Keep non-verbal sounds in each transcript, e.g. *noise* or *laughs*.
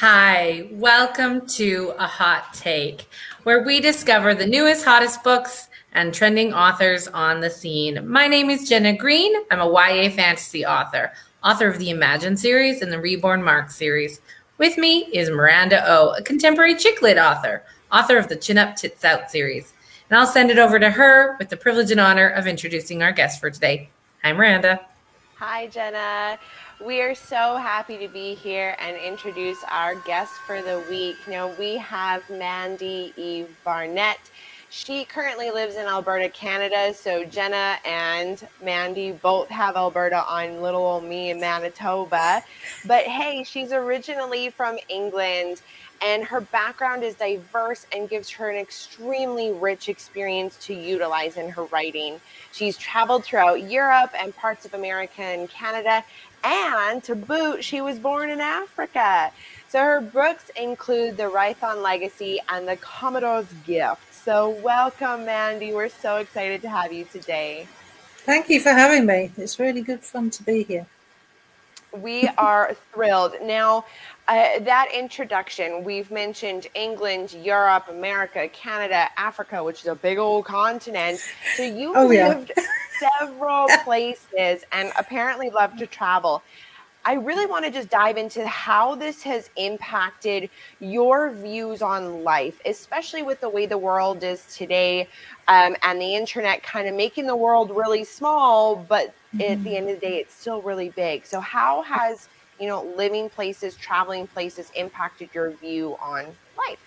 Hi, welcome to A Hot Take, where we discover the newest, hottest books and trending authors on the scene. My name is Jenna Greene. I'm a YA fantasy author, author of the Imagine series and the Reborn Mark series. With me is Miranda O, a contemporary chick lit author, author of the Chin Up Tits Out series. And I'll send it over to her with the privilege and honor of introducing our guest for today. Hi, Miranda. Hi, Jenna. We are so happy to be here and introduce our guest for the week. Now, we have Mandy Eve Barnett. She currently lives in Alberta, Canada. So Jenna and Mandy both have Alberta on little old me in Manitoba. But hey, she's originally from England and her background is diverse and gives her an extremely rich experience to utilize in her writing. She's traveled throughout Europe and parts of America and Canada, and to boot, she was born in Africa. So her books include The Rython Legacy and The Commodore's Gift. So welcome, Mandy. We're so excited to have you today. Thank you for having me. It's really good fun to be here. We are thrilled. Now, uh, that introduction, we've mentioned England, Europe, America, Canada, Africa, which is a big old continent. So you oh, lived yeah. several places and apparently love to travel. I really want to just dive into how this has impacted your views on life, especially with the way the world is today um, and the internet kind of making the world really small, but mm-hmm. at the end of the day, it's still really big. So, how has you know, living places, traveling places impacted your view on life?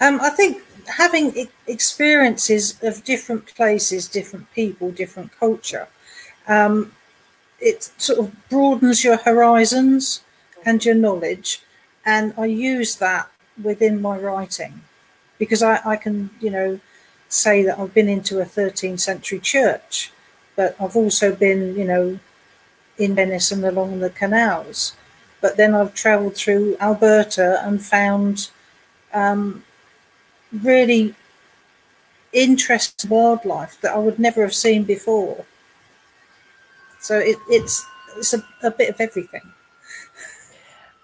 Um, I think having experiences of different places, different people, different culture, um, it sort of broadens your horizons and your knowledge. And I use that within my writing because I, I can, you know, say that I've been into a 13th century church, but I've also been, you know, in Venice and along the canals. But then I've travelled through Alberta and found um, really interesting wildlife that I would never have seen before. So it, it's it's a, a bit of everything.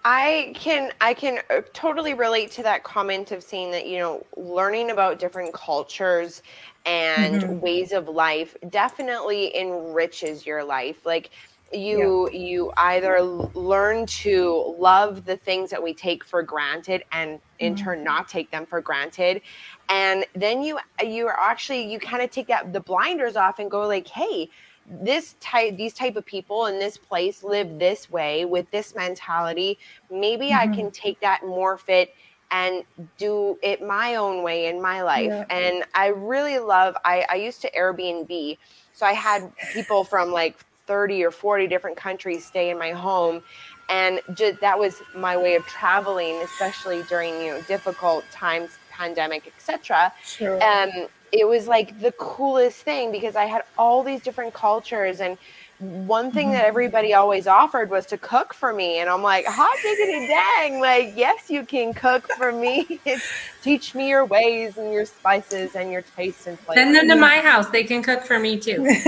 I can I can uh, totally relate to that comment of saying that you know learning about different cultures and mm-hmm. ways of life definitely enriches your life. Like you yeah. you either learn to love the things that we take for granted and in mm-hmm. turn not take them for granted and then you you are actually you kind of take that the blinders off and go like hey this type these type of people in this place live this way with this mentality maybe mm-hmm. i can take that morph it and do it my own way in my life yeah. and i really love I, I used to airbnb so i had people from like 30 or 40 different countries stay in my home and just, that was my way of traveling especially during you know difficult times pandemic etc sure. um, it was like the coolest thing because i had all these different cultures and one thing that mm-hmm. everybody always offered was to cook for me and i'm like hot diggity dang like yes you can cook for me. *laughs* Teach me your ways and your spices and your tastes and flavors. Send them to my house. They can cook for me too. *laughs*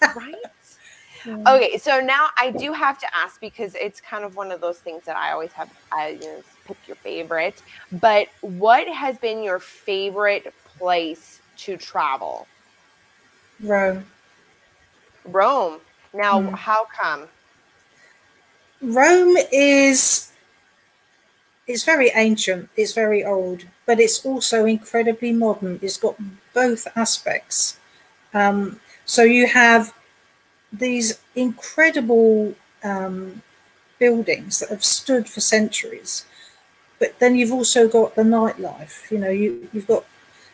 Right? Okay, so now I do have to ask because it's kind of one of those things that I always have. I you know, pick your favorite, but what has been your favorite place to travel? Rome. Rome. Now, mm. how come? Rome is it's very ancient, it's very old, but it's also incredibly modern. It's got both aspects. Um, so you have these incredible um, buildings that have stood for centuries. But then you've also got the nightlife. You know, you, you've got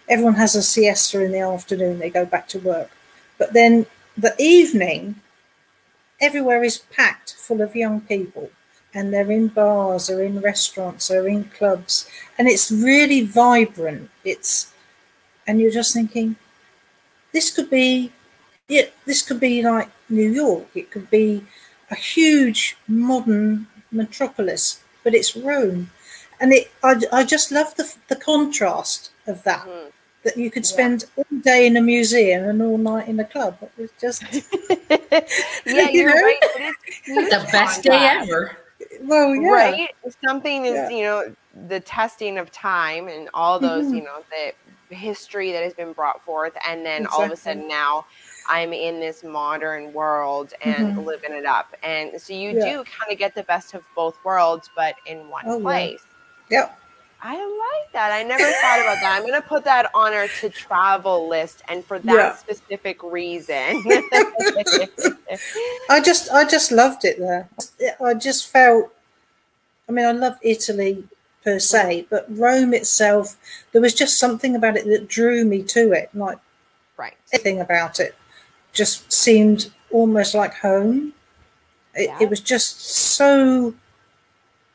everyone has a siesta in the afternoon, they go back to work. But then the evening, everywhere is packed full of young people and they're in bars or in restaurants or in clubs and it's really vibrant it's and you're just thinking this could be yeah, this could be like New York. It could be a huge modern metropolis, but it's Rome, and it. I, I just love the the contrast of that. Mm. That you could spend yeah. all day in a museum and all night in a club. It was just *laughs* *laughs* yeah, you're know? right. *laughs* The best day ever. well, yeah. right? Something is, Yeah. you know, the testing of time and all those, Mhm. you know, the history that has been brought forth, and then all of a sudden now I'm in this modern world and Mhm. living it up, and so you Yeah. do kind of get the best of both worlds, but in one Oh, yeah. place. Yep. I like that. I never thought about that. I'm going to put that on our to travel list, and for that Yeah. specific reason. *laughs* *laughs* I just I just loved it there. I just felt I mean I love Italy per se, but Rome itself there was just something about it that drew me to it. Like right. everything about it just seemed almost like home. It, Yeah. it was just so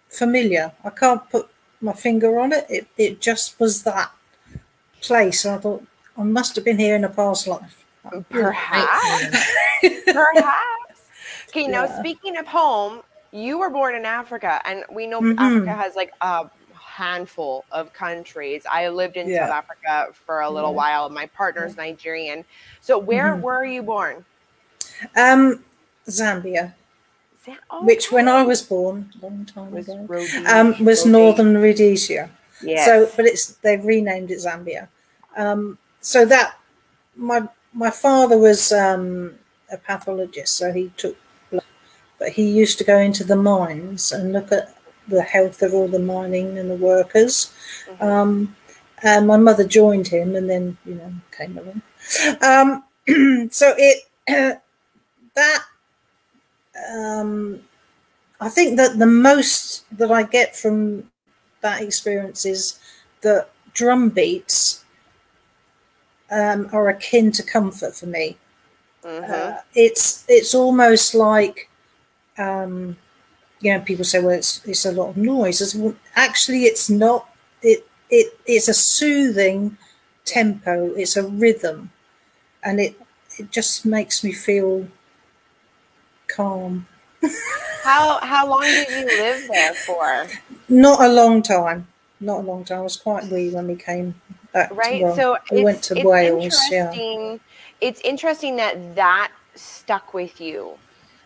familiar. I can't put my finger on it. It it just was that place. And I thought I must have been here in a past life. Perhaps. Perhaps. Okay, now Yeah. speaking of home, you were born in Africa, and we know Mhm. Africa has like a handful of countries. I lived in Yeah. South Africa for a little while. My partner's Nigerian. So where Mhm. were you born? Um, Zambia, oh, which when I was born, a long time was ago, Rhodesia. um, was Northern Rhodesia. Yes. So, but it's they've renamed it Zambia. Um, so that my my father was um, a pathologist, so he took blood, but he used to go into the mines and look at the health of all the mining and the workers. Mhm. Um, and my mother joined him, and then you know came along. Um, *clears throat* so it *clears throat* that um, I think that the most that I get from that experience is that drum beats um, are akin to comfort for me. Mhm. Uh, it's it's almost like um, you know people say well it's it's a lot of noise. It's, well, actually, it's not. It it it's a soothing tempo. It's a rhythm, and it it just makes me feel calm. how how long did you live there for? Not a long time. Not a long time. I was quite wee when we came back. right so we it's, went to Wales. Yeah. interesting it's interesting that that stuck with you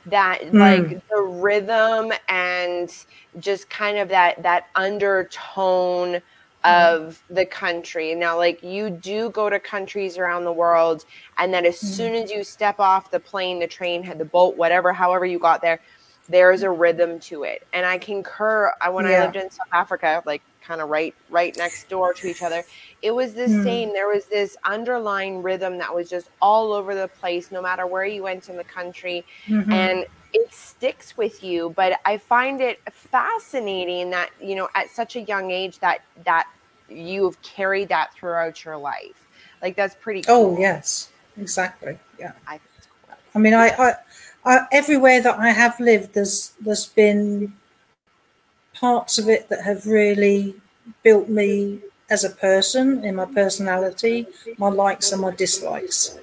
that Hmm. like the rhythm and just kind of that that undertone of the country now like you do go to countries around the world and that as Hmm. soon as you step off the plane the train the boat whatever however you got there there's a rhythm to it and i concur I- when i lived in south africa like kind of right right next door to each other it was the Mm. same there was this underlying rhythm that was just all over the place no matter where you went in the country Mhm. and it sticks with you but i find it fascinating that you know at such a young age that that you've carried that throughout your life like that's pretty oh, cool oh yes, exactly. Yeah. i cool I mean, I, I, I, everywhere that I have lived, there's there's been parts of it that have really built me as a person in my personality, my likes and my dislikes.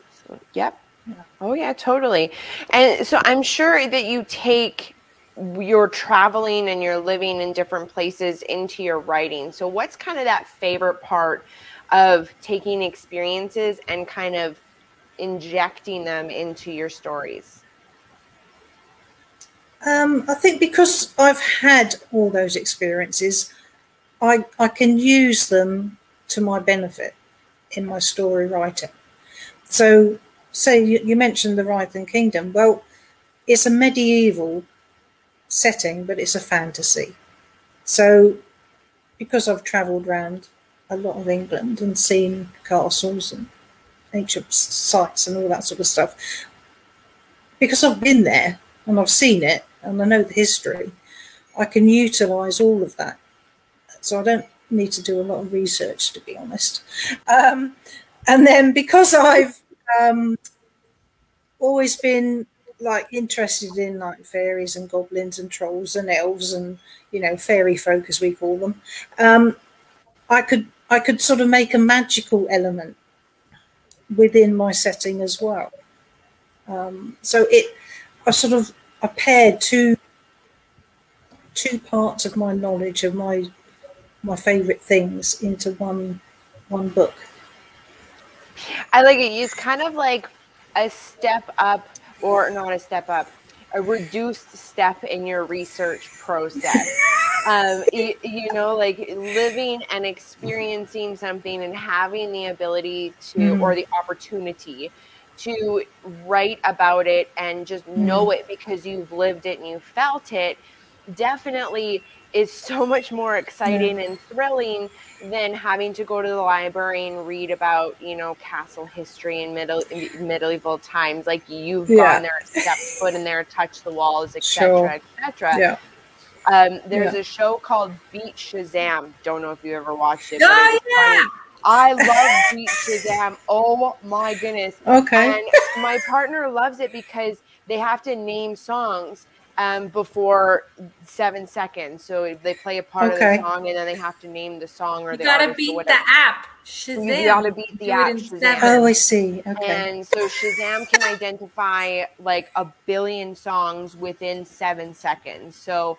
Yep. Oh yeah, totally. And so I'm sure that you take your traveling and you're living in different places into your writing. So what's kind of that favorite part of taking experiences and kind of injecting them into your stories? Um, I think because I've had all those experiences, I I can use them to my benefit in my story writing. So, say you, you mentioned the Rython Kingdom. Well, it's a medieval setting, but it's a fantasy. So, because I've travelled around a lot of England and seen castles and ancient sites and all that sort of stuff, because I've been there and I've seen it and I know the history, I can utilise all of that. So I don't need to do a lot of research, to be honest. Um, and then because I've um, always been like interested in like fairies and goblins and trolls and elves and you know fairy folk as we call them, um, I could I could sort of make a magical element within my setting as well. Um, so it I sort of I paired two two parts of my knowledge of my my favorite things into one one book. I like it. It's kind of like a step up, or not a step up. a reduced step in your research process. *laughs* um, you, you, know, like living and experiencing something and having the ability to mm. or the opportunity to write about it and just mm. know it because you've lived it and you felt it definitely is so much more exciting yeah. and thrilling than having to go to the library and read about you know castle history in middle medieval times like you've yeah. gone there stepped foot in there touched the walls etc etc yeah. Um, there's yeah. a show called Beat Shazam. Don't know if you ever watched it. Oh yeah. I love Beat Shazam. Oh my goodness. Okay. And my partner loves it because they have to name songs um, before seven seconds. So they play a part okay. of the song and then they have to name the song or you the gotta beat the app. Shazam. You gotta beat the app. Shazam. Oh, I see. Okay. And so Shazam can identify like a billion songs within seven seconds. So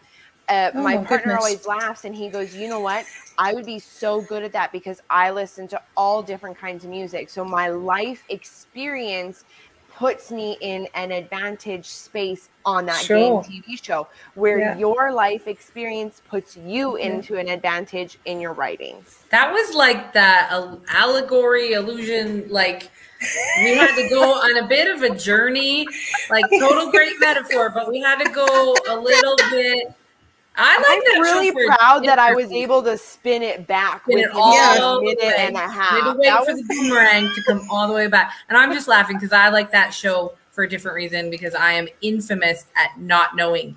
uh, oh, my partner goodness. always laughs and he goes, You know what? I would be so good at that because I listen to all different kinds of music. So my life experience puts me in an advantage space on that sure. game TV show where yeah. your life experience puts you into an advantage in your writing. That was like that uh, allegory illusion like we had to go on a bit of a journey like total great metaphor but we had to go a little bit I like I'm really proud that I was able to spin it back spin it all a minute and a half. wait that for was- the *laughs* boomerang to come all the way back. And I'm just laughing because I like that show for a different reason because I am infamous at not knowing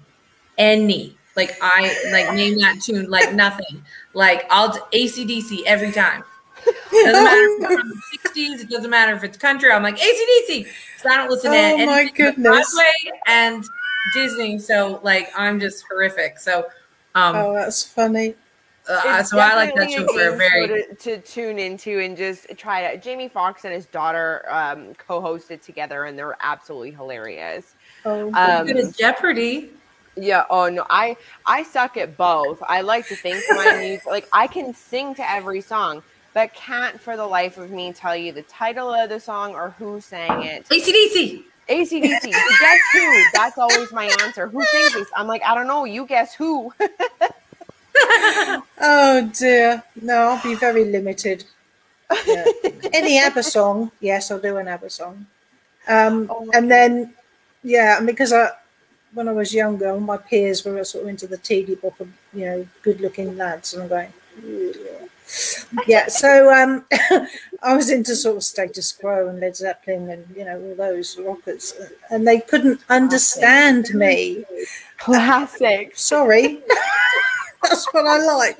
any. Like I like name that tune like nothing. Like I'll ACDC every time. It doesn't matter if it's from the 60s. It doesn't matter if it's country. I'm like ACDC. So I don't listen to it. oh my goodness. Broadway and Disney, so like I'm just horrific. So um Oh, that's funny. Uh, so I like that show for a very to, to, tune into and just try it. Jamie Foxx and his daughter um, co-hosted together, and they're absolutely hilarious. Oh, um, good as Jeopardy. Yeah. Oh no, I I suck at both. I like to think my *laughs* music like I can sing to every song, but can't for the life of me tell you the title of the song or who sang it. ACDC. ACDC. guess who? That's always my answer. Who sings this? I'm like, I don't know. You guess who? *laughs* oh dear. No, I'll be very limited. Yeah. Any ABBA song, yes, I'll do an ABBA song. Um, oh and then, yeah, because I, when I was younger, my peers were sort of into the teedy bop of, you know, good-looking lads, and I'm going, yeah yeah, so um, *laughs* I was into sort of status quo and Led Zeppelin and you know all those rockers, and they couldn't understand me. Classic. *laughs* Sorry. *laughs* that's what I like.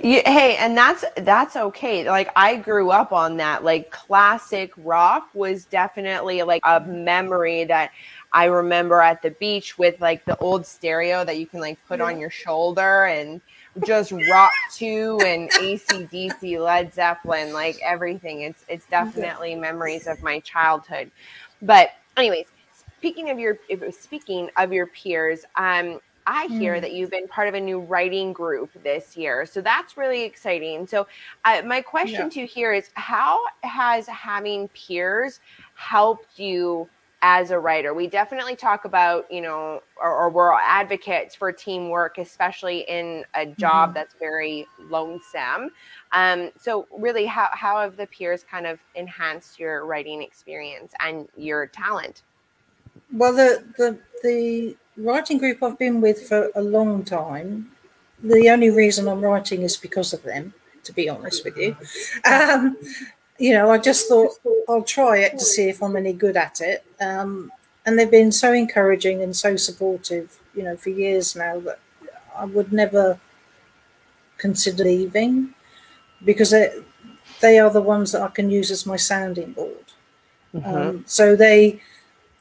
You, hey, and that's that's okay. Like I grew up on that. Like classic rock was definitely like a memory that I remember at the beach with like the old stereo that you can like put yeah. on your shoulder and just rock two and ACDC, Led Zeppelin, like everything. It's it's definitely memories of my childhood. But anyways, speaking of your speaking of your peers, um, I hear mm. that you've been part of a new writing group this year. So that's really exciting. So, uh, my question yeah. to you here is how has having peers helped you as a writer. We definitely talk about, you know, or, or we're advocates for teamwork, especially in a job mm-hmm. that's very lonesome. Um, so, really, how, how have the peers kind of enhanced your writing experience and your talent? Well, the, the, the writing group I've been with for a long time, the only reason I'm writing is because of them, to be honest with you. *laughs* Um, you know, I just thought I'll try it to see if I'm any good at it. Um, and they've been so encouraging and so supportive, you know, for years now that I would never consider leaving because they, they are the ones that I can use as my sounding board. Mm-hmm. Um, so they,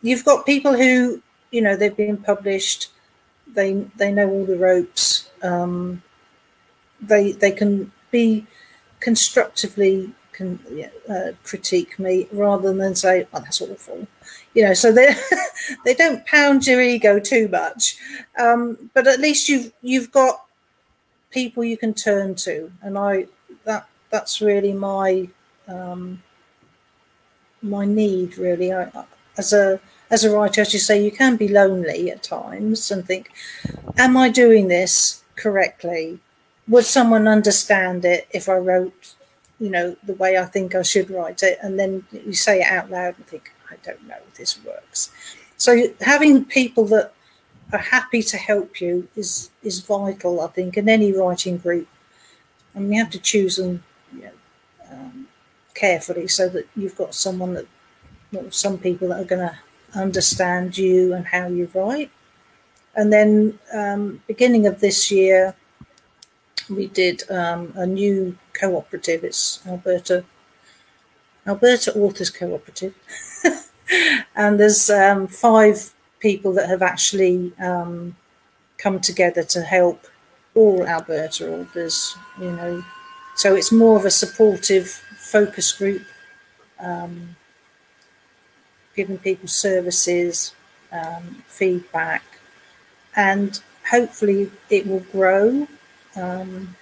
you've got people who, you know, they've been published, they they know all the ropes. Um, they they can be constructively can uh, critique me rather than say, "Oh, that's awful," you know. So they *laughs* they don't pound your ego too much, um, but at least you've you've got people you can turn to, and I that that's really my um, my need really. I, as a as a writer, as you say, you can be lonely at times and think, "Am I doing this correctly? Would someone understand it if I wrote, you know, the way I think I should write it?" And then you say it out loud and think, "I don't know if this works." So having people that are happy to help you is is vital, I think, in any writing group. And you have to choose them you know, um, carefully so that you've got someone that, well, some people that are going to understand you and how you write. And then, um, beginning of this year, we did um, a new cooperative. It's Alberta Alberta Authors Cooperative, *laughs* and there's um, five people that have actually um, come together to help all Alberta authors. You know, so it's more of a supportive focus group. Um, giving people services, um, feedback, and hopefully it will grow. Um,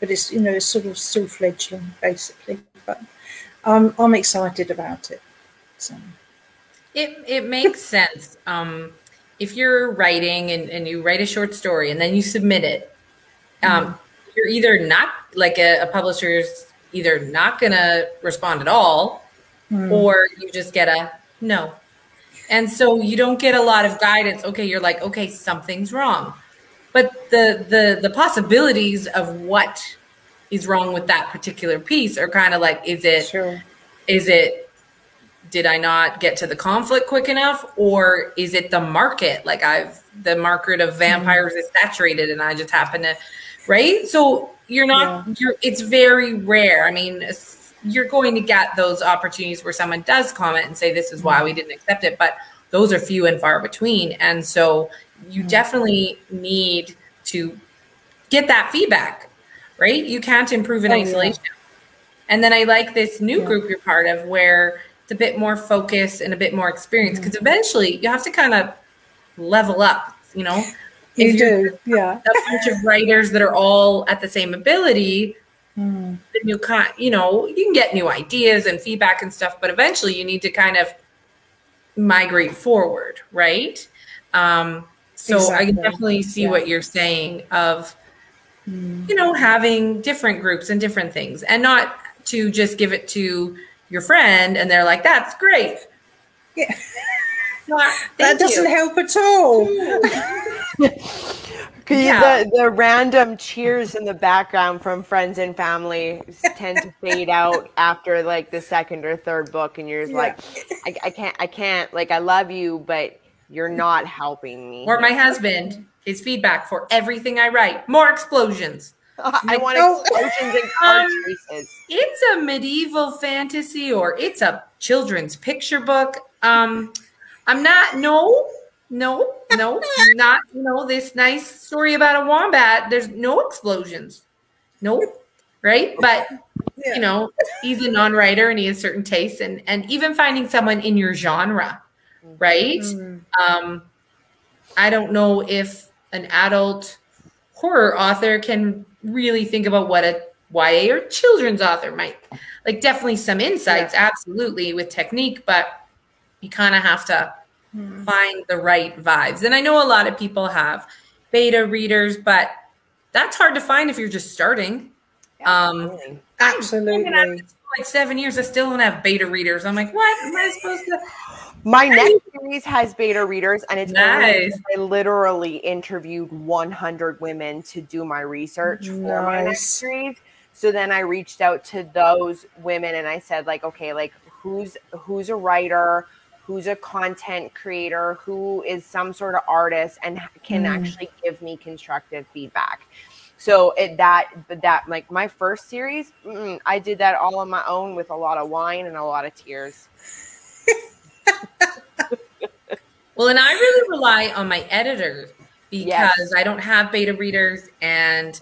but it's you know it's sort of still fledgling basically. But I'm I'm excited about it. So it it makes *laughs* sense. Um, if you're writing and, and you write a short story and then you submit it, um, mm. you're either not like a, a publisher's either not gonna respond at all, mm. or you just get a no. And so you don't get a lot of guidance. Okay, you're like, okay, something's wrong. But the the the possibilities of what is wrong with that particular piece are kind of like, is it sure. is it did I not get to the conflict quick enough? Or is it the market? Like I've the market of vampires mm-hmm. is saturated and I just happen to right? So you're not yeah. you're it's very rare. I mean, you're going to get those opportunities where someone does comment and say this is why we didn't accept it but those are few and far between and so you definitely need to get that feedback right you can't improve in oh, isolation yeah. and then i like this new yeah. group you're part of where it's a bit more focus and a bit more experience because mm-hmm. eventually you have to kind of level up you know you do yeah a bunch of writers that are all at the same ability mm. then you kind you know you can get new ideas and feedback and stuff but eventually you need to kind of migrate forward right um, so exactly. i can definitely see yeah. what you're saying of mm. you know having different groups and different things and not to just give it to your friend and they're like that's great yeah *laughs* not, *laughs* that doesn't you. help at all *laughs* yeah. the, the random cheers in the background from friends and family tend to fade out after like the second or third book and you're yeah. like I, I can't i can't like i love you but you're not helping me or my husband his feedback for everything i write more explosions *laughs* I want *laughs* explosions and car um, chases. It's a medieval fantasy or it's a children's picture book. Um, I'm not. No, no, no, *laughs* not you know this nice story about a wombat. There's no explosions. Nope. Right, but yeah. you know he's a non-writer and he has certain tastes, and and even finding someone in your genre, right? Mm-hmm. Um, I don't know if an adult horror author can really think about what a YA or children's author might like. Definitely some insights, yeah. absolutely, with technique, but you kind of have to mm. find the right vibes. And I know a lot of people have beta readers, but that's hard to find if you're just starting. Um, Absolutely. like seven years, I still don't have beta readers. I'm like, what am I supposed to? My next series has beta readers, and it's nice. I literally interviewed 100 women to do my research nice. for my next series. So then I reached out to those women and I said, like, okay, like who's who's a writer, who's a content creator, who is some sort of artist and can mm. actually give me constructive feedback. So it that that like my first series, I did that all on my own with a lot of wine and a lot of tears. Well, and I really rely on my editor because yes. I don't have beta readers and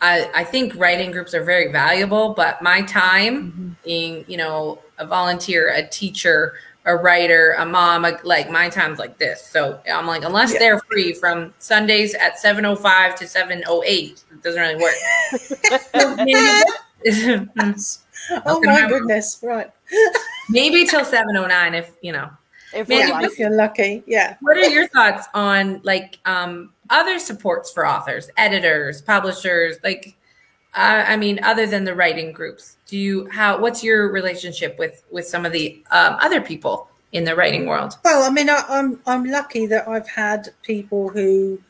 I, I think writing groups are very valuable, but my time mm-hmm. being, you know, a volunteer, a teacher, a writer, a mom, a, like my time's like this. So I'm like, unless yeah. they're free from Sundays at 7.05 to 7.08, it doesn't really work. *laughs* *laughs* oh my goodness. Right. Maybe till 7.09 if, you know. If, Mandy, we're if you're lucky, yeah. What are your thoughts on like um, other supports for authors, editors, publishers? Like, uh, I mean, other than the writing groups, do you how? What's your relationship with with some of the um, other people in the writing world? Well, I mean, I, I'm I'm lucky that I've had people who,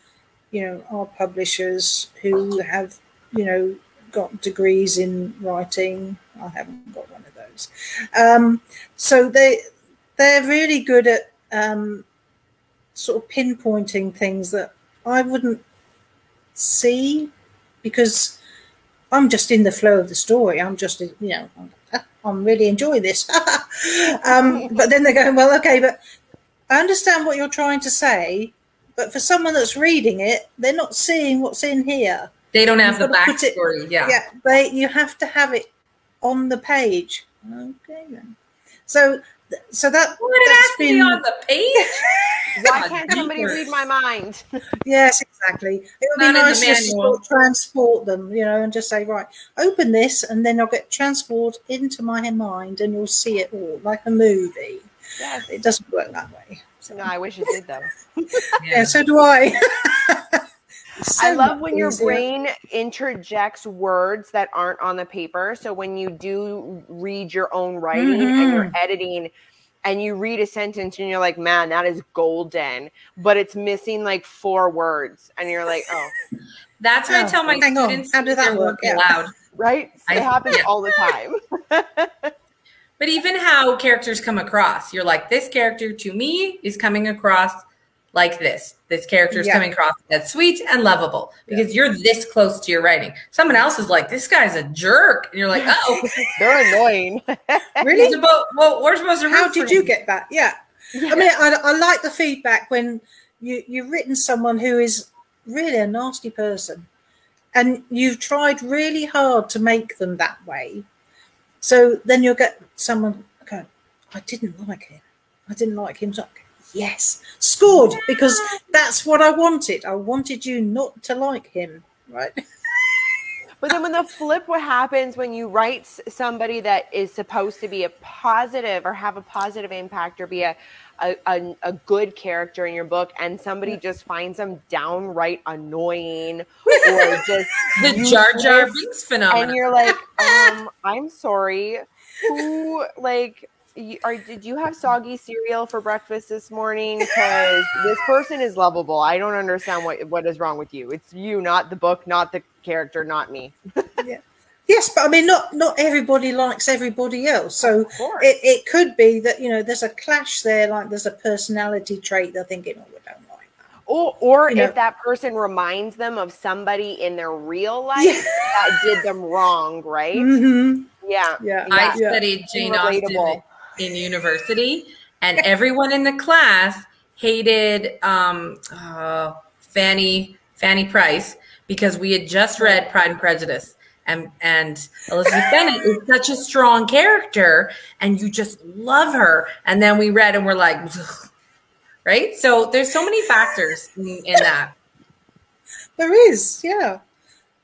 you know, are publishers who have, you know, got degrees in writing. I haven't got one of those. Um, so they they're really good at um, sort of pinpointing things that I wouldn't see because I'm just in the flow of the story. I'm just, you know, I'm *laughs* really enjoying this. *laughs* um, but then they're going, well, okay, but I understand what you're trying to say, but for someone that's reading it, they're not seeing what's in here. They don't have You've the put it- backstory. yeah. Yeah, they you have to have it on the page. Okay then. So so that Well, it that's has been... on the page. *laughs* Why can't somebody read my mind? Yes, exactly. It would Not be nice just to manual. sort of transport them, you know, and just say, right, open this, and then I'll get transport into my mind, and you'll see it all like a movie. Yes. It doesn't work that way. So, No, I wish it did though. *laughs* yeah, so do I. *laughs* It's I love when your easier. brain interjects words that aren't on the paper. So when you do read your own writing and you're mm-hmm. editing and you read a sentence and you're like, man, that is golden, but it's missing like four words. And you're like, oh, *laughs* That's what I Oh, tell my hang students. How did when that work? working Yeah. Loud. right? I- it happens yeah. all the time. *laughs* But even how characters come across, you're like, this character to me is coming across like this. This character is Yeah. coming across as sweet and lovable because you're this close to your writing. Someone else is like, this guy's a jerk. And you're like, *laughs* oh, They're annoying. *laughs* Really? about, well, we're supposed to How did you him. get that? Yeah. I mean, I, I like the feedback when you, you've written someone who is really a nasty person and you've tried really hard to make them that way. So then you'll get someone going, I didn't like him. I didn't like him. So, yes, scored because that's what I wanted. I wanted you not to like him, right? *laughs* But then when the flip, what happens when you write somebody that is supposed to be a positive or have a positive impact or be a a, a, a good character in your book and somebody just finds them downright annoying *laughs* or just The Jar Jar useless, Binks phenomenon. and you're like *laughs* um i'm sorry who like you, are, did you have soggy cereal for breakfast this morning because this person is lovable i don't understand what what is wrong with you it's you not the book not the character not me *laughs* yeah. Yes, but I mean, not not everybody likes everybody else. So it, it could be that you know there's a clash there, like there's a personality trait. They're thinking, oh, we don't like that. Or, or You if know. that person reminds them of somebody in their real life Yeah. that did them wrong, right? Mhm. Yeah. Yeah, I yeah. studied Jane Austen Relatable. In university, and everyone in the class hated um, uh, Fanny Fanny Price because we had just read Pride and Prejudice, and and Elizabeth *laughs* Bennet is such a strong character, and you just love her. And then we read, and we're like, "Ugh." right? So there's so many factors in, in that. There is, yeah.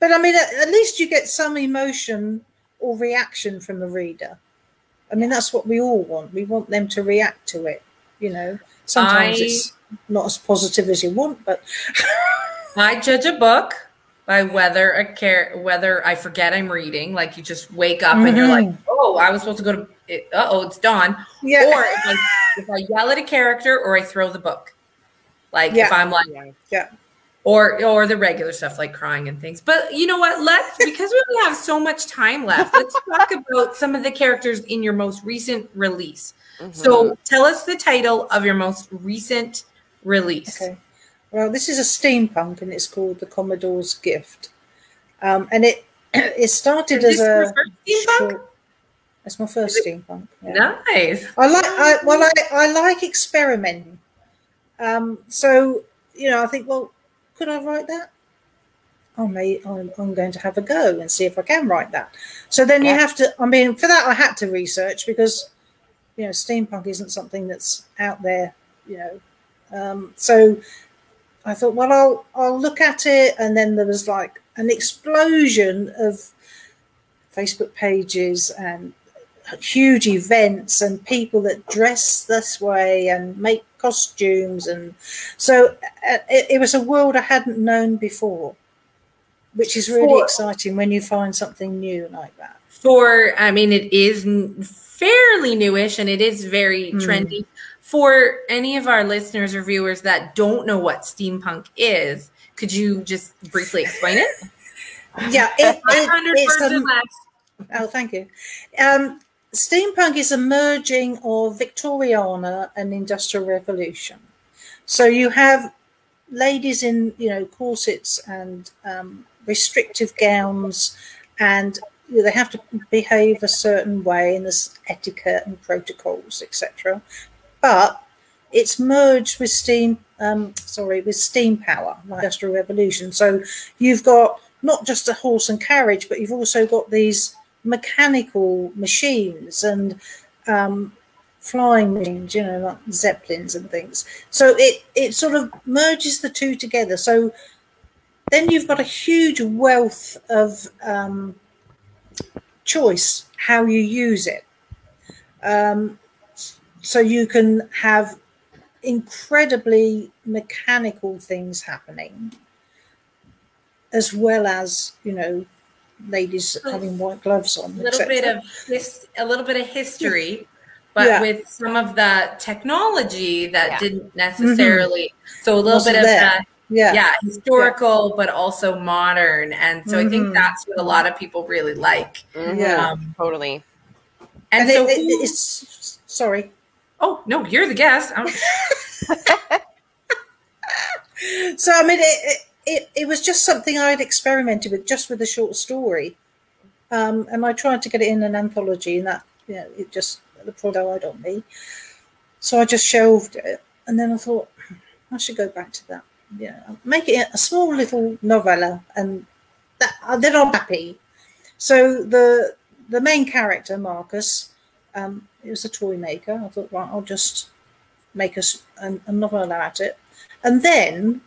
But I mean, at, at least you get some emotion or reaction from the reader. I mean, that's what we all want. We want them to react to it. You know, sometimes I- it's not as positive as you want, but *laughs* I judge a book by whether a care whether I forget I'm reading. Like you just wake up and you're like, oh, I was supposed to go to. Uh oh, it's dawn. yeah, Or if I, if I yell at a character or I throw the book. Like if I'm like, Yeah. yeah. Or or the regular stuff like crying and things. But you know what? Let's because we only have so much time left. Let's *laughs* talk about some of the characters in your most recent release. Mhm. So tell us the title of your most recent release. Okay. Well, this is a steampunk, and it's called The Commodore's Gift. Um, and it *clears throat* it started Is as a first steampunk? short- It's my first steampunk. yeah. Nice. I like I, well I, I like experimenting. Um, so you know I think well could I write that? Oh may I'm, I'm going to have a go and see if I can write that. So then you have to I mean for that I had to research because you know steampunk isn't something that's out there you know um, so I thought well I'll I'll look at it and then there was like an explosion of Facebook pages and huge events and people that dress this way and make costumes and so uh, it, it, was a world i hadn't known before which is really for, exciting when you find something new like that. For i mean it is fairly newish and it is very mm. trendy. For any of our listeners or viewers that don't know what steampunk is could you just briefly explain it? *laughs* Yeah it, it, it's *laughs* oh thank you. Um, steampunk is a merging of Victoriana and Industrial Revolution. So you have ladies in, you know, corsets and um, restrictive gowns, and they have to behave a certain way, and there's etiquette and protocols, etc. But it's merged with steam, um, sorry, with steam power, like Industrial Revolution. So you've got not just a horse and carriage, but you've also got these mechanical machines and um, flying machines, you know, like zeppelins and things. So it it sort of merges the two together. So then you've got a huge wealth of um, choice how you use it. Um, so you can have incredibly mechanical things happening as well as you know ladies having white gloves on. A little bit of this, a little bit of history, but yeah. with some of the technology that yeah. didn't necessarily. Mm-hmm. So a little bit of that. Yeah. yeah, historical, yeah. but also modern, and so mm-hmm. I think mm-hmm. that's what a lot of people really like. Mm-hmm. Yeah, um, totally. And, and so, it, it, it's sorry. Oh no, you're the guest. *laughs* *laughs* so I mean, it, it, it was just something I'd experimented with just with a short story. Um, and I tried to get it in an anthology, and that you know, it just the product died on me. So I just shelved it, and then I thought I should go back to that. Yeah, make it a small little novella, and that then I'm happy. So the the main character Marcus, um, it was a toy maker. I thought, right, I'll just make a, a, a novella at it, and then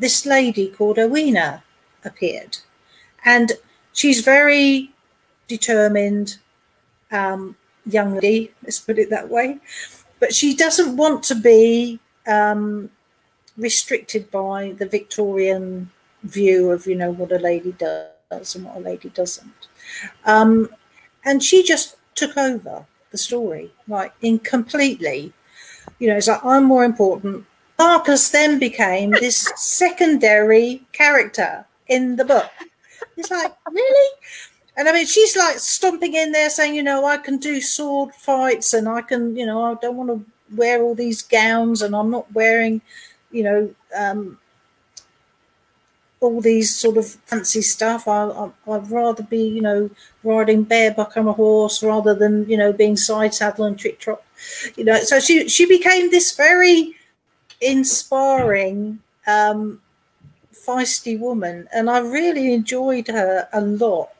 this lady called Owena appeared. And she's very determined, um, young lady, let's put it that way. But she doesn't want to be um, restricted by the Victorian view of, you know, what a lady does and what a lady doesn't. Um, and she just took over the story, like in completely. You know, it's like I'm more important. Marcus then became this secondary character in the book. It's like, really? And I mean, she's like stomping in there saying, you know, I can do sword fights and I can, you know, I don't want to wear all these gowns and I'm not wearing, you know, um, all these sort of fancy stuff. I, would rather be, you know, riding bareback on a horse rather than, you know, being side saddle and trick trot. You know, so she she became this very inspiring, um, feisty woman, and I really enjoyed her a lot.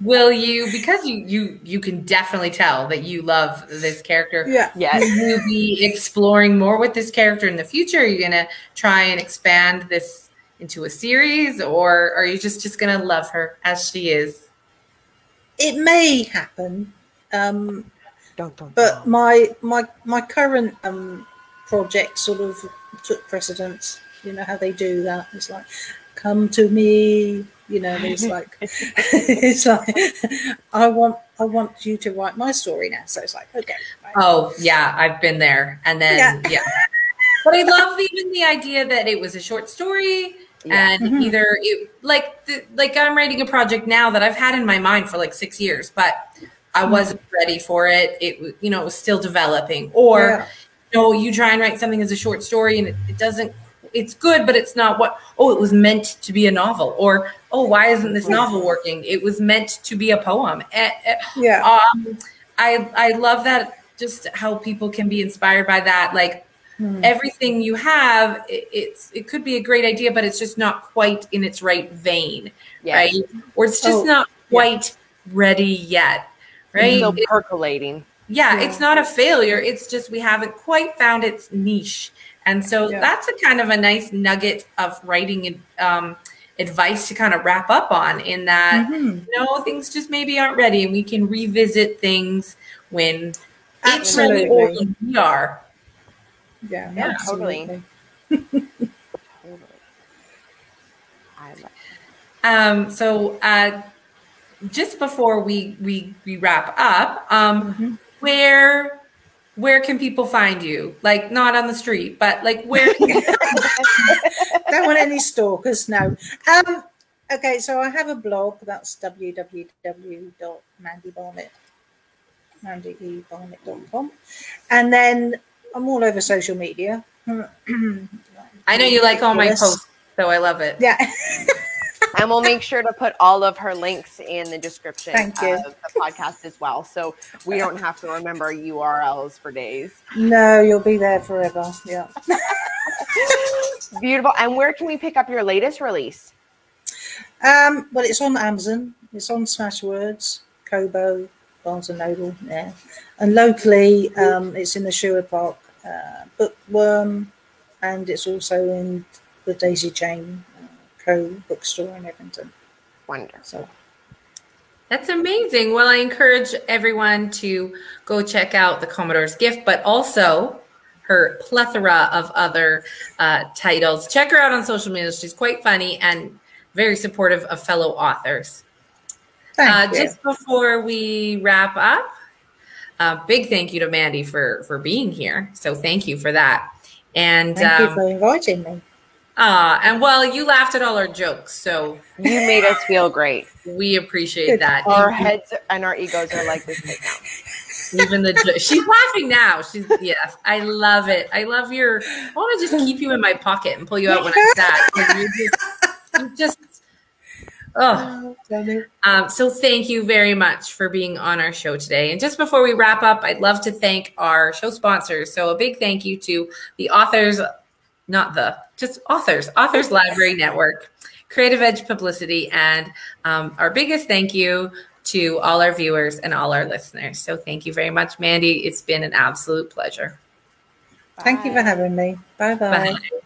Will you, because you you you can definitely tell that you love this character. Yeah, yes. Will you be exploring more with this character in the future? Are you gonna try and expand this into a series, or are you just just gonna love her as she is? It may happen. Um, but my my my current um, project sort of took precedence. You know how they do that. It's like, come to me. You know, it's *laughs* like *laughs* it's like I want I want you to write my story now. So it's like, okay. Right. Oh yeah, I've been there. And then yeah. yeah. But I love even the idea that it was a short story. Yeah. and mm-hmm. either it like the, like I'm writing a project now that I've had in my mind for like six years, but I mm-hmm. wasn't ready for it. It you know it was still developing, or yeah know, you try and write something as a short story and it, it doesn't it's good, but it's not what, oh, it was meant to be a novel. Or, oh, why isn't this novel working? It was meant to be a poem. Yeah. Um, I, I love that just how people can be inspired by that. Like hmm. everything you have, it, it's, it could be a great idea, but it's just not quite in its right vein. Yes. Right. Or it's just not quite yeah. ready yet. Right. It's still percolating yeah, yeah, it's not a failure. It's just we haven't quite found its niche. And so yeah. that's a kind of a nice nugget of writing um, advice to kind of wrap up on in that Mhm. you know things just maybe aren't ready and we can revisit things when it's ready or Absolutely. when we are. Yeah, Yeah, absolutely. totally. *laughs* Totally. I love Um, so uh, just before we, we we wrap up, um, Mhm. Where where can people find you? Like not on the street, but like where? *laughs* Don't want any stalkers, no. Um, okay, so I have a blog. That's www.mandybarnett, mandybarnett.com. And then I'm all over social media. *clears throat* I know you like all my posts, so I love it. Yeah. *laughs* and we'll make sure to put all of her links in the description Thank you. of the podcast as well. So we don't have to remember URLs for days. no, you'll be there forever. Yeah. Beautiful. And where can we pick up your latest release? Um, well, it's on Amazon. It's on Smashwords, Kobo, Barnes and Noble. Yeah, and locally, um, it's in the Sherwood Park uh, Bookworm, and it's also in the Daisy Chain Co bookstore in Edmonton. Wonderful. So That's amazing. Well, I encourage everyone to go check out the Commodore's Gift, but also her plethora of other uh, titles. Check her out on social media. She's quite funny and very supportive of fellow authors. thank Uh, you. just before we wrap up, a big thank you to Mandy for for being here. So thank you for that. And Thank you um, for inviting me. Uh, and well, you laughed at all our jokes, so You made us feel great. we appreciate Good. that. Our heads and our egos are like this right now. Even the she's laughing now. She's yes, I love it. I love your. I want to just keep you in my pocket and pull you out when I'm sad. 'cause *laughs* You're just, you're just oh. Um, so thank you very much for being on our show today. And just before we wrap up, I'd love to thank our show sponsors. So a big thank you to the authors, not the just authors, Authors Library Network, Creative Edge Publicity, and um, our biggest thank you to all our viewers and all our listeners. So thank you very much, Mandy. It's been an absolute pleasure. Thank you for having me. Bye-bye. Bye.